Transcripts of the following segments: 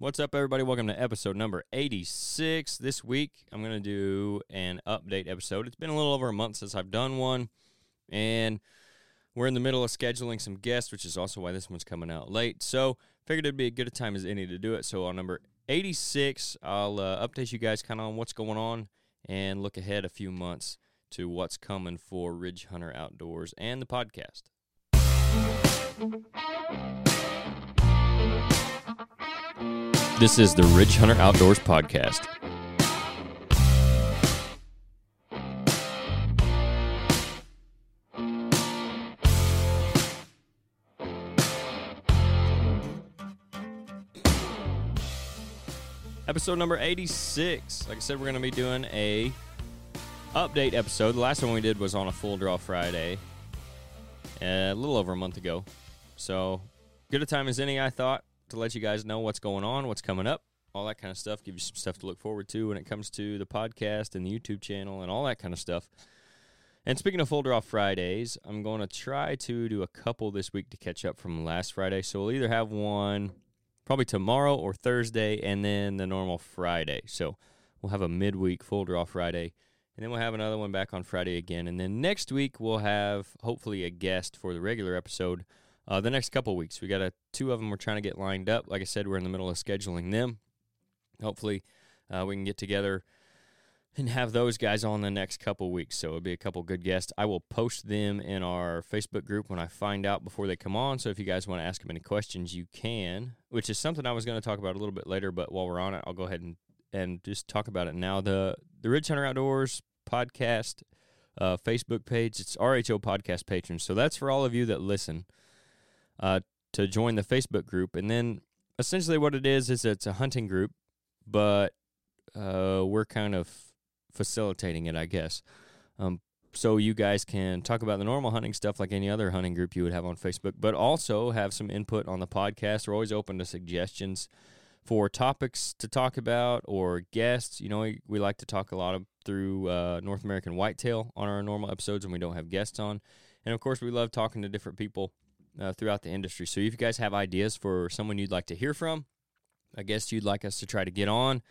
What's up, everybody? Welcome to episode number 86. This week, I'm going to do an update episode. It's been a little over a month since I've done one, and we're in the middle of scheduling some guests, which is also why this one's coming out late. So, figured it'd be a good time as any to do it. So, on number 86, I'll uh, update you guys kind of on what's going on and look ahead a few months to what's coming for Ridge Hunter Outdoors and the podcast. This is the Ridge Hunter Outdoors Podcast. Episode number 86. Like I said, we're going to be doing a update episode. The last one we did was on a full draw Friday, uh, a little over a month ago. So, good a time as any, I thought, to let you guys know what's going on, what's coming up, all that kind of stuff. Give you some stuff to look forward to when it comes to the podcast and the YouTube channel and all that kind of stuff. And speaking of Full Draw Fridays, I'm going to try to do a couple this week to catch up from last Friday. So we'll either have one probably tomorrow or Thursday, and then the normal Friday. So we'll have a midweek Full Draw Friday, and then we'll have another one back on Friday again. And then next week we'll have hopefully a guest for the regular episode. Uh, the next couple weeks, we got a two of them we're trying to get lined up. Like I said, we're in the middle of scheduling them. Hopefully, uh, we can get together and have those guys on the next couple weeks. So it'll be a couple good guests. I will post them in our Facebook group when I find out before they come on. So if you guys want to ask them any questions, you can, which is something I was going to talk about a little bit later. But while we're on it, I'll go ahead and, and just talk about it now. The the Ridge Hunter Outdoors podcast uh, Facebook page, it's RHO Podcast Patrons. So that's for all of you that listen uh, to join the Facebook group. And then essentially what it is is it's a hunting group, but uh, we're kind of facilitating it, I guess. Um, so you guys can talk about the normal hunting stuff like any other hunting group you would have on Facebook, but also have some input on the podcast. We're always open to suggestions for topics to talk about or guests. You know, we, we like to talk a lot of through uh, North American whitetail on our normal episodes when we don't have guests on, and of course we love talking to different people uh, throughout the industry. So if you guys have ideas for someone you'd like to hear from, I guess you'd like us to try to get on,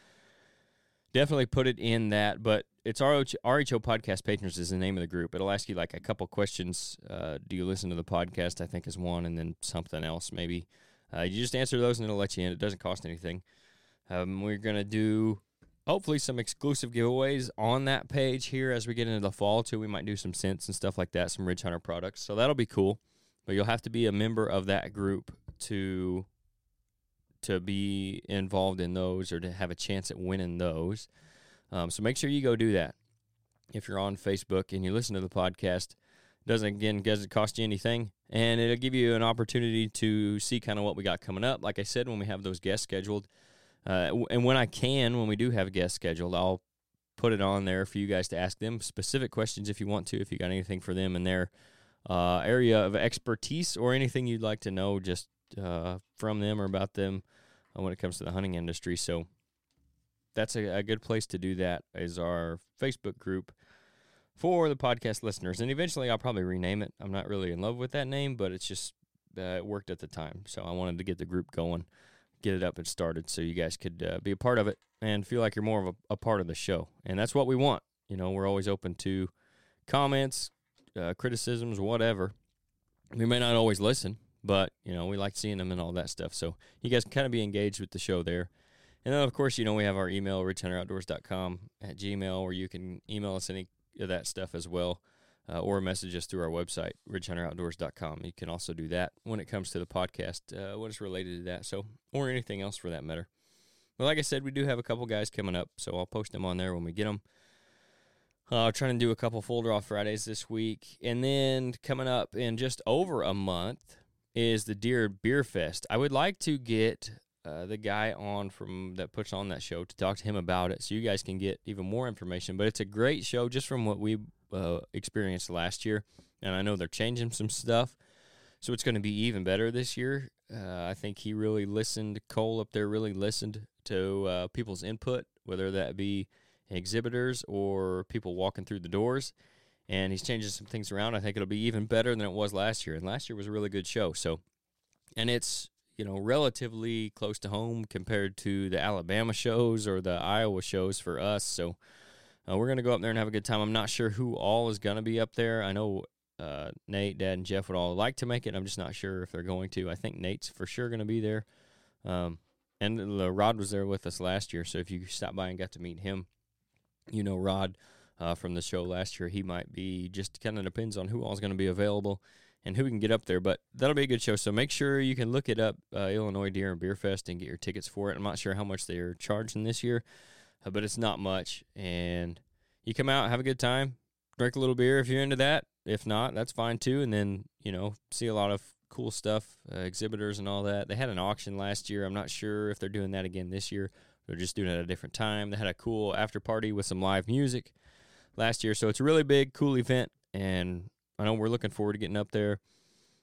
definitely put it in that. But it's RHO, RHO Podcast Patrons is the name of the group. It'll ask you like a couple questions. Uh, do you listen to the podcast? I think is one, and then something else maybe. Uh, you just answer those, and it'll let you in. It doesn't cost anything. Um, we're gonna do hopefully some exclusive giveaways on that page here as we get into the fall too. We might do some scents and stuff like that, some Ridge Hunter products. So that'll be cool. But you'll have to be a member of that group to to be involved in those or to have a chance at winning those. Um, so make sure you go do that. If you're on Facebook and you listen to the podcast, doesn't again doesn't cost you anything, and it'll give you an opportunity to see kind of what we got coming up. Like I said, when we have those guests scheduled, uh, and when I can, when we do have guests scheduled, I'll put it on there for you guys to ask them specific questions if you want to. If you got anything for them in their uh, area of expertise or anything you'd like to know just uh, from them or about them uh, when it comes to the hunting industry. So that's a, a, good place to do that is our Facebook group for the podcast listeners. And eventually I'll probably rename it. I'm not really in love with that name, but it's just uh, it worked at the time. So I wanted to get the group going, get it up and started so you guys could uh, be a part of it and feel like you're more of a, a part of the show. And that's what we want. You know, we're always open to comments, uh, criticisms, whatever. We may not always listen, but you know we like seeing them and all that stuff. So you guys can kind of be engaged with the show there. And then of course you know we have our email ridgehunteroutdoors.com at Gmail, where you can email us any of that stuff as well, uh, or message us through our website ridgehunteroutdoors.com. You can also do that when it comes to the podcast, uh, what is related to that. So or anything else for that matter. But like I said, we do have a couple guys coming up, so I'll post them on there when we get them. Uh, trying to do a couple Full Draw Fridays this week. And then coming up in just over a month is the Deer Beer Fest. I would like to get uh, the guy on from that puts on that show to talk to him about it so you guys can get even more information. But it's a great show just from what we uh, experienced last year. And I know they're changing some stuff. So it's going to be even better this year. Uh, I think he really listened, Cole up there really listened to uh, people's input, whether that be exhibitors or people walking through the doors. And he's changing some things around. I think it'll be even better than it was last year. And last year was a really good show. So, and it's you know, relatively close to home compared to the Alabama shows or the Iowa shows for us. So uh, we're gonna go up there and have a good time. I'm not sure who all is gonna be up there. I know uh, Nate, Dad, and Jeff would all like to make it. I'm just not sure if they're going to. I think Nate's for sure gonna be there. Um, and Rod was there with us last year, so if you stopped by and got to meet him, you know Rod uh, from the show last year. He might be just kind of depends on who all's going to be available and who can get up there. But that'll be a good show. So make sure you can look it up, uh, Illinois Deer and Beer Fest, and get your tickets for it. I'm not sure how much they're charging this year, uh, but it's not much. And you come out, have a good time, drink a little beer if you're into that. If not, that's fine too. And then you know see a lot of cool stuff, uh, exhibitors and all that. They had an auction last year. I'm not sure if they're doing that again this year. They're just doing it at a different time. They had a cool after party with some live music last year. So it's a really big, cool event. And I know we're looking forward to getting up there.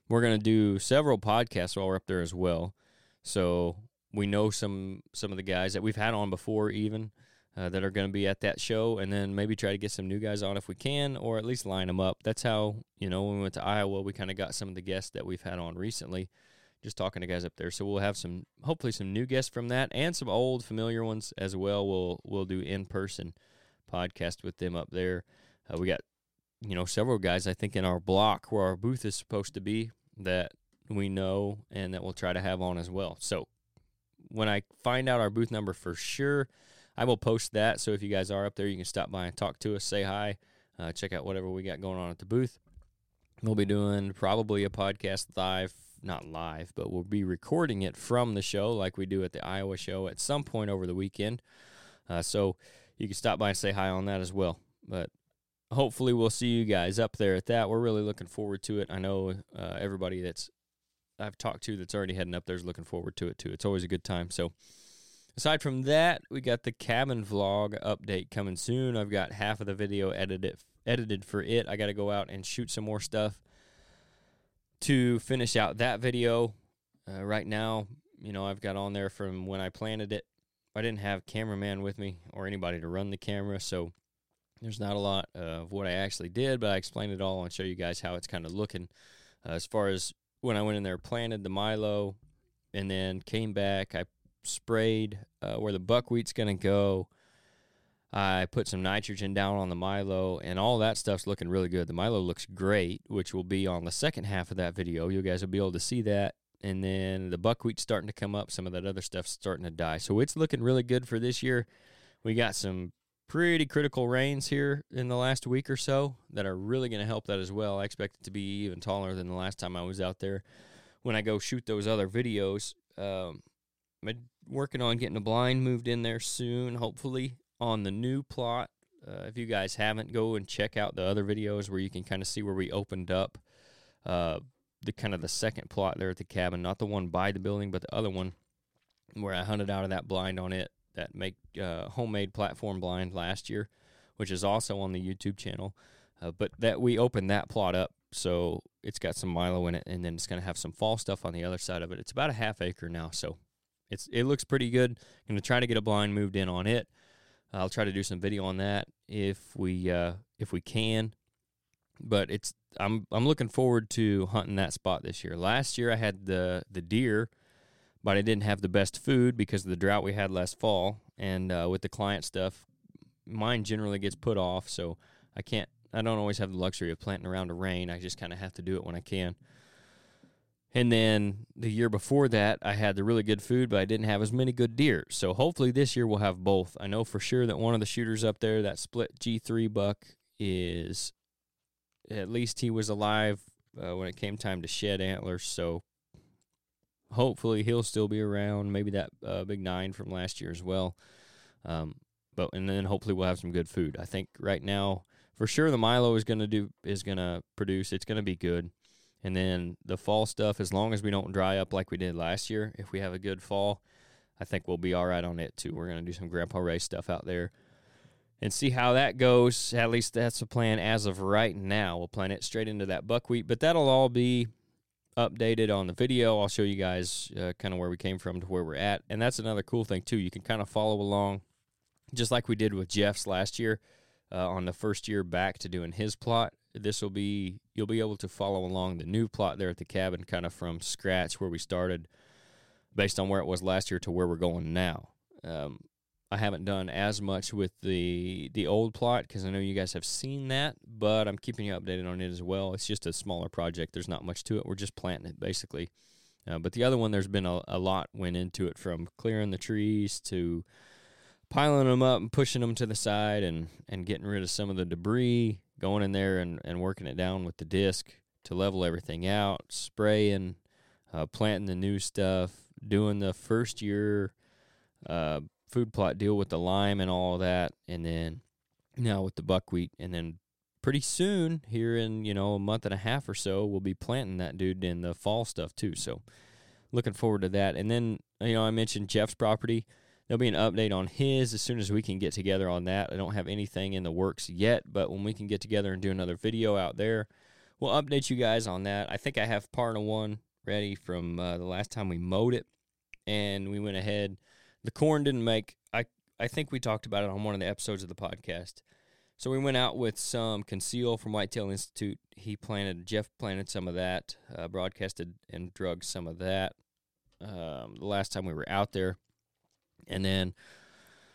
We're going to do several podcasts while we're up there as well. So we know some some of the guys that we've had on before, even uh, that are going to be at that show, and then maybe try to get some new guys on if we can, or at least line them up. That's how you know when we went to Iowa, we kind of got some of the guests that we've had on recently, just talking to guys up there. So we'll have some hopefully some new guests from that, and some old familiar ones as well. We'll we'll do in person podcast with them up there. Uh, we got you know, several guys I think in our block where our booth is supposed to be that we know and that we'll try to have on as well. So when I find out our booth number for sure, I will post that. So if you guys are up there, you can stop by and talk to us, say hi, uh, check out whatever we got going on at the booth. We'll be doing probably a podcast live, not live, but we'll be recording it from the show like we do at the Iowa show at some point over the weekend. Uh, so you can stop by and say hi on that as well. But hopefully we'll see you guys up there at that. We're really looking forward to it. I know uh, everybody that's I've talked to that's already heading up there is looking forward to it too. It's always a good time. So aside from that, we got the cabin vlog update coming soon. I've got half of the video edited edited for it. I got to go out and shoot some more stuff to finish out that video. Uh, right now, you know, I've got on there from when I planted it. I didn't have cameraman with me or anybody to run the camera, so there's not a lot of what I actually did, but I explained it all and show you guys how it's kind of looking. Uh, as far as when I went in there, planted the Milo, and then came back, I sprayed uh, where the buckwheat's going to go. I put some nitrogen down on the Milo, and all that stuff's looking really good. The Milo looks great, which will be on the second half of that video. You guys will be able to see that. And then the buckwheat's starting to come up. Some of that other stuff's starting to die. So it's looking really good for this year. We got some pretty critical rains here in the last week or so that are really going to help that as well. I expect it to be even taller than the last time I was out there. When I go shoot those other videos, um, I'm working on getting a blind moved in there soon, hopefully on the new plot. Uh, if you guys haven't, go and check out the other videos where you can kind of see where we opened up uh, the kind of the second plot there at the cabin, not the one by the building, but the other one where I hunted out of that blind on it that make uh, homemade platform blind last year, which is also on the YouTube channel. Uh, but that we opened that plot up, so it's got some Milo in it, and then it's going to have some fall stuff on the other side of it. It's about a half acre now, so it's it looks pretty good. Going to try to get a blind moved in on it. I'll try to do some video on that if we uh, if we can. But it's I'm I'm looking forward to hunting that spot this year. Last year I had the the deer but I didn't have the best food because of the drought we had last fall. And uh, with the client stuff, mine generally gets put off, so I can't. I don't always have the luxury of planting around a rain. I just kind of have to do it when I can. And then the year before that, I had the really good food, but I didn't have as many good deer. So hopefully this year we'll have both. I know for sure that one of the shooters up there, that split G3 buck, is at least he was alive uh, when it came time to shed antlers. So hopefully he'll still be around. Maybe that uh, big nine from last year as well. Um, but and then hopefully we'll have some good food. I think right now for sure the Milo is gonna do is gonna produce. It's gonna be good. And then the fall stuff, as long as we don't dry up like we did last year, if we have a good fall, I think we'll be all right on it too. We're gonna do some Grandpa Ray stuff out there and see how that goes. At least that's the plan as of right now. We'll plant it straight into that buckwheat, but that'll all be updated on the video. I'll show you guys uh, kind of where we came from to where we're at. And that's another cool thing, too. You can kind of follow along, just like we did with Jeff's last year uh, on the first year back to doing his plot. This will be, you'll be able to follow along the new plot there at the cabin, kind of from scratch where we started based on where it was last year to where we're going now. Um, I haven't done as much with the the old plot because I know you guys have seen that, but I'm keeping you updated on it as well. It's just a smaller project. There's not much to it. We're just planting it basically. Uh, but the other one, there's been a, a lot went into it from clearing the trees to piling them up and pushing them to the side and, and getting rid of some of the debris, going in there and, and working it down with the disc to level everything out, spraying, uh, planting the new stuff, doing the first year uh, food plot deal with the lime and all that, and then now with the buckwheat, and then pretty soon here in you know a month and a half or so we'll be planting that dude in the fall stuff too. So looking forward to that. And then you know I mentioned Jeff's property. There'll be an update on his as soon as we can get together on that. I don't have anything in the works yet, but when we can get together and do another video out there, we'll update you guys on that. I think I have part of one ready from uh, the last time we mowed it, and we went ahead the corn didn't make. I I think we talked about it on one of the episodes of the podcast. So we went out with some conceal from Whitetail Institute. He planted Jeff planted some of that, uh, broadcasted and drugged some of that um, the last time we were out there, and then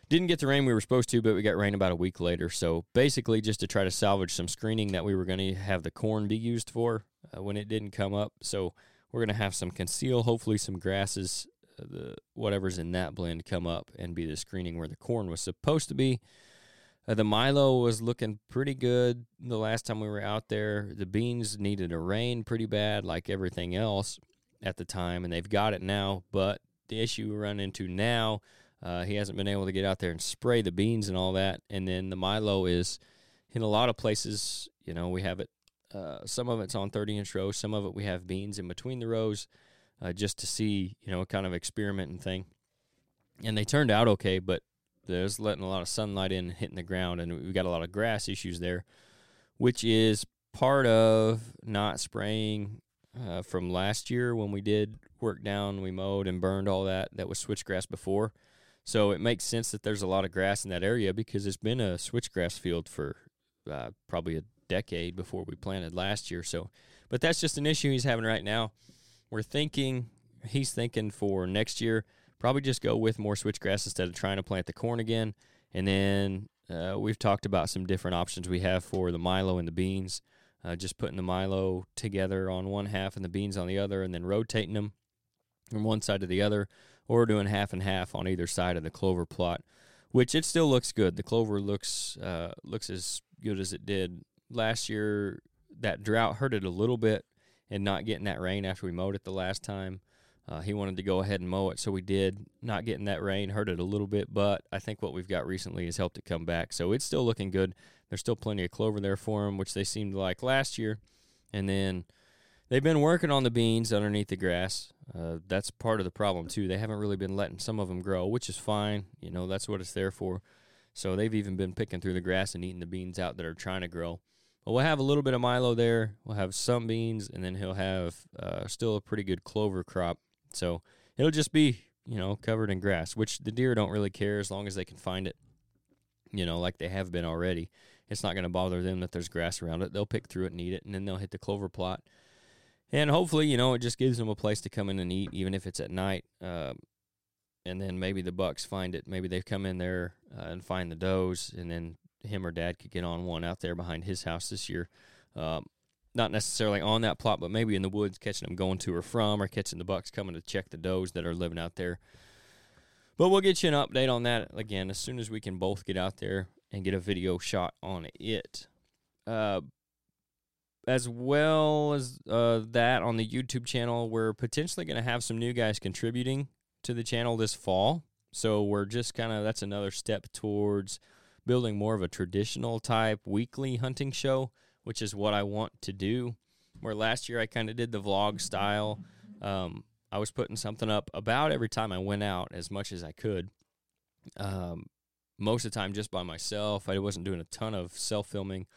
didn't get the rain we were supposed to, but we got rain about a week later. So basically, just to try to salvage some screening that we were going to have the corn be used for uh, when it didn't come up. So we're going to have some conceal, hopefully some grasses the whatever's in that blend come up and be the screening where the corn was supposed to be. Uh, the Milo was looking pretty good the last time we were out there. The beans needed a rain pretty bad, like everything else at the time, and they've got it now. But the issue we run into now, uh, he hasn't been able to get out there and spray the beans and all that. And then the Milo is in a lot of places, you know, we have it. Uh, some of it's on 30 inch rows, some of it we have beans in between the rows uh, just to see, you know, kind of experiment and thing. And they turned out okay, but there's letting a lot of sunlight in, hitting the ground, and we got a lot of grass issues there, which is part of not spraying uh, from last year when we did work down, we mowed and burned all that. That was switchgrass before. So it makes sense that there's a lot of grass in that area because it's been a switchgrass field for uh, probably a decade before we planted last year. So, but that's just an issue he's having right now we're thinking he's thinking for next year probably just go with more switchgrass instead of trying to plant the corn again. And then uh, we've talked about some different options we have for the Milo and the beans. Uh, just putting the Milo together on one half and the beans on the other, and then rotating them from one side to the other, or doing half and half on either side of the clover plot, which it still looks good. The clover looks uh, looks as good as it did last year. That drought hurt it a little bit, and not getting that rain after we mowed it the last time. Uh, he wanted to go ahead and mow it, so we did. Not getting that rain hurt it a little bit, but I think what we've got recently has helped it come back. So it's still looking good. There's still plenty of clover there for him, which they seemed like last year. And then they've been working on the beans underneath the grass. Uh, that's part of the problem too. They haven't really been letting some of them grow, which is fine. You know, that's what it's there for. So they've even been picking through the grass and eating the beans out that are trying to grow. But we'll have a little bit of Milo there. We'll have some beans, and then he'll have uh, still a pretty good clover crop. So it'll just be, you know, covered in grass, which the deer don't really care as long as they can find it, you know, like they have been already. It's not going to bother them that there's grass around it. They'll pick through it and eat it, and then they'll hit the clover plot. And hopefully, you know, it just gives them a place to come in and eat, even if it's at night. Uh, and then maybe the bucks find it. Maybe they come in there uh, and find the does, and then him or dad could get on one out there behind his house this year. Um, not necessarily on that plot, but maybe in the woods, catching them going to or from, or catching the bucks coming to check the does that are living out there. But we'll get you an update on that again as soon as we can both get out there and get a video shot on it. Uh, as well as uh, that on the YouTube channel, we're potentially going to have some new guys contributing to the channel this fall. So we're just kind of that's another step towards building more of a traditional type weekly hunting show, which is what I want to do. Where last year I kind of did the vlog style. Um, I was putting something up about every time I went out as much as I could. Um, most of the time just by myself. I wasn't doing a ton of self filming.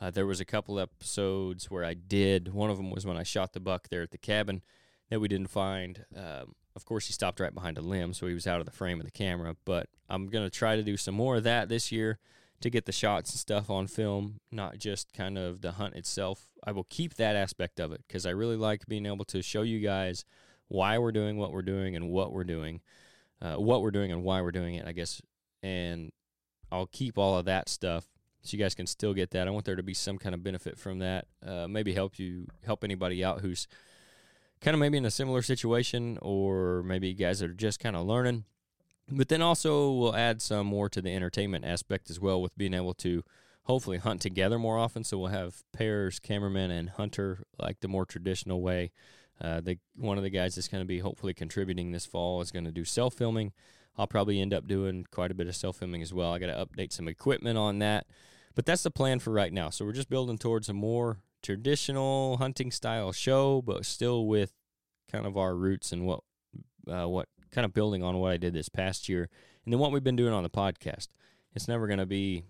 Uh, there was a couple episodes where I did. One of them was when I shot the buck there at the cabin that we didn't find. Um, of course, he stopped right behind a limb, so he was out of the frame of the camera. But I'm going to try to do some more of that this year to get the shots and stuff on film, not just kind of the hunt itself. I will keep that aspect of it because I really like being able to show you guys why we're doing what we're doing and what we're doing, uh, what we're doing and why we're doing it, I guess. And I'll keep all of that stuff so you guys can still get that. I want there to be some kind of benefit from that. Uh, maybe help you help anybody out who's kind of maybe in a similar situation, or maybe you guys that are just kind of learning. But then also we'll add some more to the entertainment aspect as well with being able to hopefully hunt together more often. So we'll have pairs, cameraman and hunter, like the more traditional way. Uh, the one of the guys that's going to be hopefully contributing this fall is going to do self filming. I'll probably end up doing quite a bit of self filming as well. I got to update some equipment on that, but that's the plan for right now. So we're just building towards a more traditional hunting style show, but still with kind of our roots and what uh, what kind of building on what I did this past year, and then what we've been doing on the podcast. It's never going to be,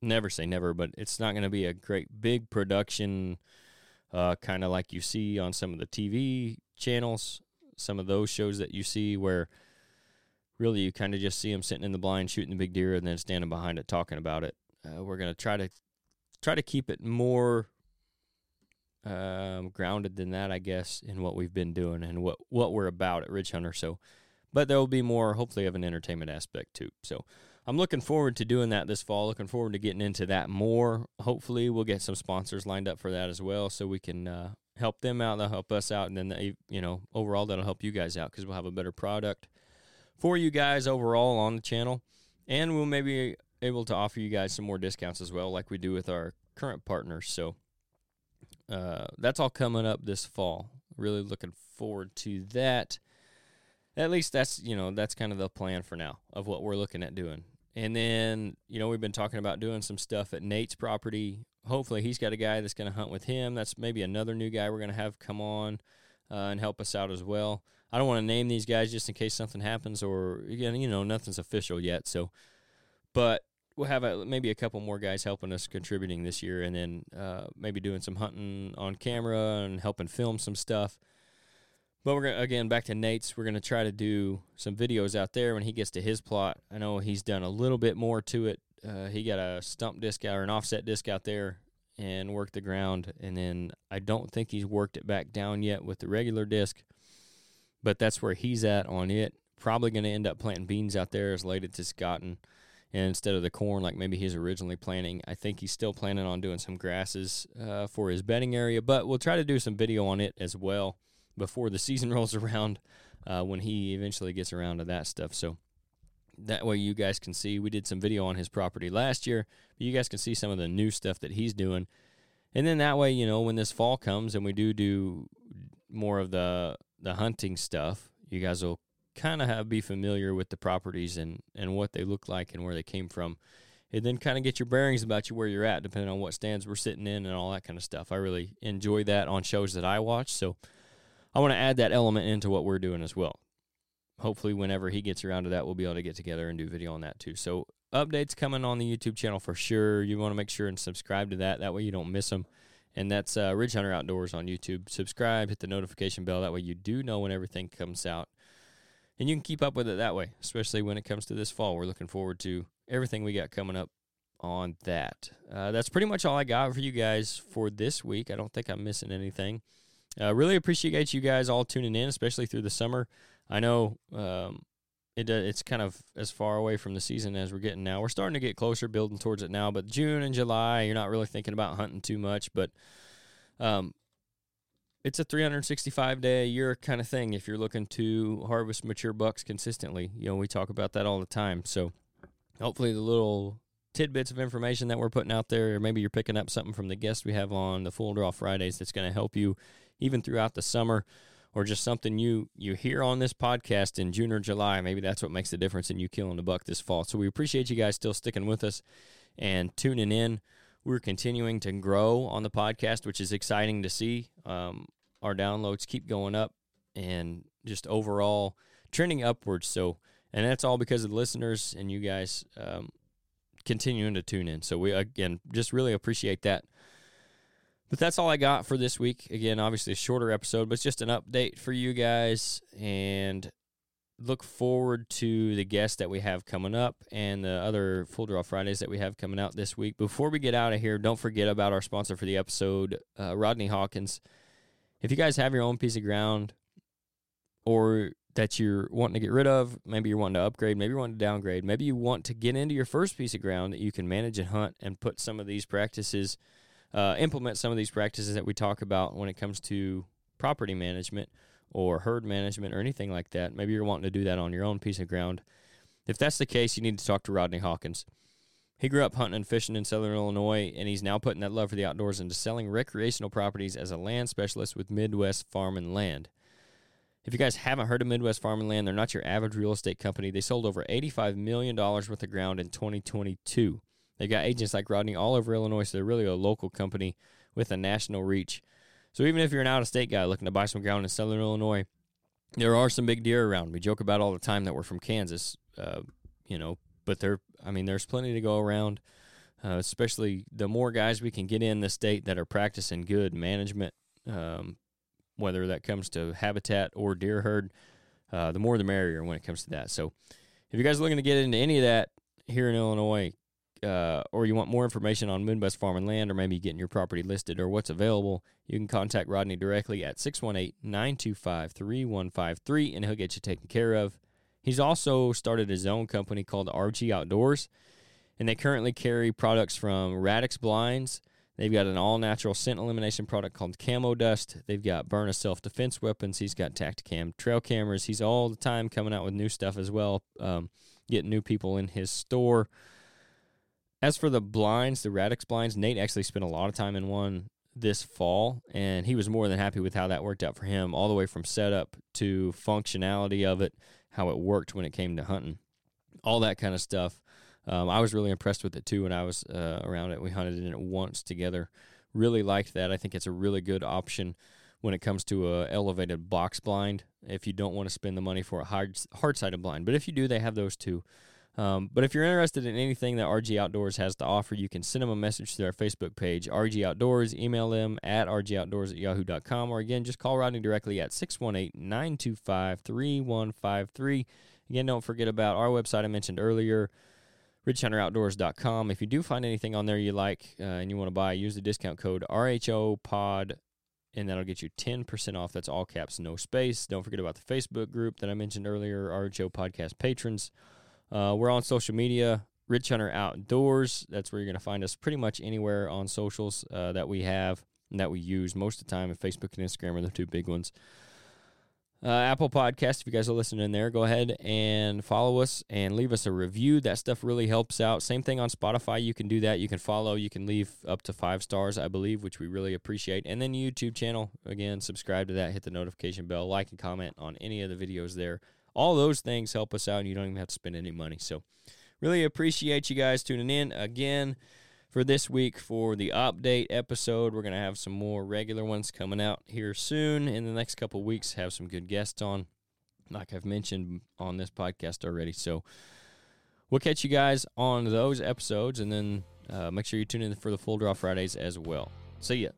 never say never, but it's not going to be a great big production, uh, kind of like you see on some of the TV channels, some of those shows that you see where really you kind of just see them sitting in the blind shooting the big deer and then standing behind it talking about it. Uh, we're going to try to try to keep it more um, grounded than that, I guess, in what we've been doing and what what we're about at Ridge Hunter. So, but there will be more, hopefully, of an entertainment aspect too. So, I'm looking forward to doing that this fall. Looking forward to getting into that more. Hopefully, we'll get some sponsors lined up for that as well, so we can uh, help them out. They'll help us out, and then they, you know, overall, that'll help you guys out because we'll have a better product for you guys overall on the channel, and we'll maybe able to offer you guys some more discounts as well, like we do with our current partners. So uh, that's all coming up this fall. Really looking forward to that. At least that's you know that's kind of the plan for now of what we're looking at doing. And then you know we've been talking about doing some stuff at Nate's property. Hopefully he's got a guy that's going to hunt with him. That's maybe another new guy we're going to have come on uh, and help us out as well. I don't want to name these guys just in case something happens or again you know nothing's official yet. So, but we'll have a, maybe a couple more guys helping us contributing this year, and then uh, maybe doing some hunting on camera and helping film some stuff. But we're gonna again back to Nate's. We're gonna try to do some videos out there when he gets to his plot. I know he's done a little bit more to it. Uh, he got a stump disc out or an offset disc out there and worked the ground, and then I don't think he's worked it back down yet with the regular disc. But that's where he's at on it. Probably going to end up planting beans out there as late as it's gotten and instead of the corn like maybe he's originally planning. I think he's still planning on doing some grasses uh, for his bedding area, but we'll try to do some video on it as well before the season rolls around uh, when he eventually gets around to that stuff. So that way you guys can see we did some video on his property last year, but you guys can see some of the new stuff that he's doing. And then that way, you know, when this fall comes and we do do more of the the hunting stuff, you guys will kind of have be familiar with the properties and and what they look like and where they came from. And then kind of get your bearings about you where you're at depending on what stands we're sitting in and all that kind of stuff. I really enjoy that on shows that i watch so i want to add that element into what we're doing as well. Hopefully whenever he gets around to that we'll be able to get together and do video on that too. So updates coming on the youtube channel for sure. You want to make sure and subscribe to that that way you don't miss them and that's uh, ridge hunter outdoors on youtube subscribe hit the notification bell that way you do know when everything comes out and you can keep up with it that way, especially when it comes to this fall. We're looking forward to everything we got coming up on that. Uh, that's pretty much all I got for you guys for this week. I don't think I'm missing anything. Uh, really appreciate you guys all tuning in, especially through the summer. I know um, it uh, it's kind of as far away from the season as we're getting now. We're starting to get closer, building towards it now. But June and July, you're not really thinking about hunting too much. But um, it's a 365 day a year kind of thing if you're looking to harvest mature bucks consistently. You know, we talk about that all the time. So hopefully the little tidbits of information that we're putting out there, or maybe you're picking up something from the guests we have on the Full Draw Fridays that's going to help you even throughout the summer, or just something you you hear on this podcast in June or July. Maybe that's what makes the difference in you killing a buck this fall. So we appreciate you guys still sticking with us and tuning in. We're continuing to grow on the podcast, which is exciting to see. Um, our downloads keep going up and just overall trending upwards. So, and that's all because of the listeners and you guys um, continuing to tune in. So, we again just really appreciate that. But that's all I got for this week. Again, obviously a shorter episode, but it's just an update for you guys and look forward to the guests that we have coming up and the other Full Draw Fridays that we have coming out this week. Before we get out of here, don't forget about our sponsor for the episode, uh, Rodney Hawkins. If you guys have your own piece of ground or that you're wanting to get rid of. Maybe you're wanting to upgrade. Maybe you're wanting to downgrade. Maybe you want to get into your first piece of ground that you can manage and hunt and put some of these practices, uh, implement some of these practices that we talk about when it comes to property management or herd management or anything like that. Maybe you're wanting to do that on your own piece of ground. If that's the case, you need to talk to Rodney Hawkins. He grew up hunting and fishing in southern Illinois, and he's now putting that love for the outdoors into selling recreational properties as a land specialist with Midwest Farm and Land. If you guys haven't heard of Midwest Farm and Land, they're not your average real estate company. They sold over $85 million worth of ground in 2022. They've got agents like Rodney all over Illinois, so they're really a local company with a national reach. So even if you're an out of state guy looking to buy some ground in southern Illinois, there are some big deer around. We joke about all the time that we're from Kansas, uh, you know, but there, I mean, there's plenty to go around. Uh, especially the more guys we can get in the state that are practicing good management, um, whether that comes to habitat or deer herd, uh, the more the merrier when it comes to that. So, if you guys are looking to get into any of that here in Illinois, uh, or you want more information on Midwest Farm and Land, or maybe getting your property listed or what's available, you can contact Rodney directly at 618 925 3153 and he'll get you taken care of. He's also started his own company called RG Outdoors, and they currently carry products from Radix Blinds. They've got an all natural scent elimination product called Camo Dust. They've got Byrna self defense weapons. He's got Tactacam trail cameras. He's all the time coming out with new stuff as well, um, getting new people in his store. As for the blinds, the Radix blinds, Nate actually spent a lot of time in one this fall, and he was more than happy with how that worked out for him, all the way from setup to functionality of it, how it worked when it came to hunting, all that kind of stuff. Um, I was really impressed with it too when I was uh, around it. We hunted in it once together. Really liked that. I think it's a really good option when it comes to a elevated box blind. If you don't want to spend the money for a hard hard sided blind, but if you do, they have those too. Um, but if you're interested in anything that RG Outdoors has to offer, you can send them a message to our Facebook page, RG Outdoors, email them at rgoutdoors at yahoo.com, or again, just call Rodney directly at 618 925 3153. Again, don't forget about our website I mentioned earlier, ridgehunteroutdoors.com. If you do find anything on there you like uh, and you want to buy, use the discount code RHOPOD, and that'll get you 10% off. That's all caps, no space. Don't forget about the Facebook group that I mentioned earlier, RHO Podcast Patrons. Uh, we're on social media, Ridge Hunter Outdoors. That's where you're going to find us pretty much anywhere on socials uh, that we have and that we use most of the time. Facebook and Instagram are the two big ones. Uh, Apple Podcast, if you guys are listening there, go ahead and follow us and leave us a review. That stuff really helps out. Same thing on Spotify. You can do that. You can follow. You can leave up to five stars, I believe, which we really appreciate. And then YouTube channel, again, subscribe to that, hit the notification bell, like and comment on any of the videos there all those things help us out and you don't even have to spend any money. So really appreciate you guys tuning in again for this week for the update episode. We're going to have some more regular ones coming out here soon. In the next couple weeks have some good guests on like i've mentioned on this podcast already. So we'll catch you guys on those episodes and then uh, make sure you tune in for the full draw fridays as well. See ya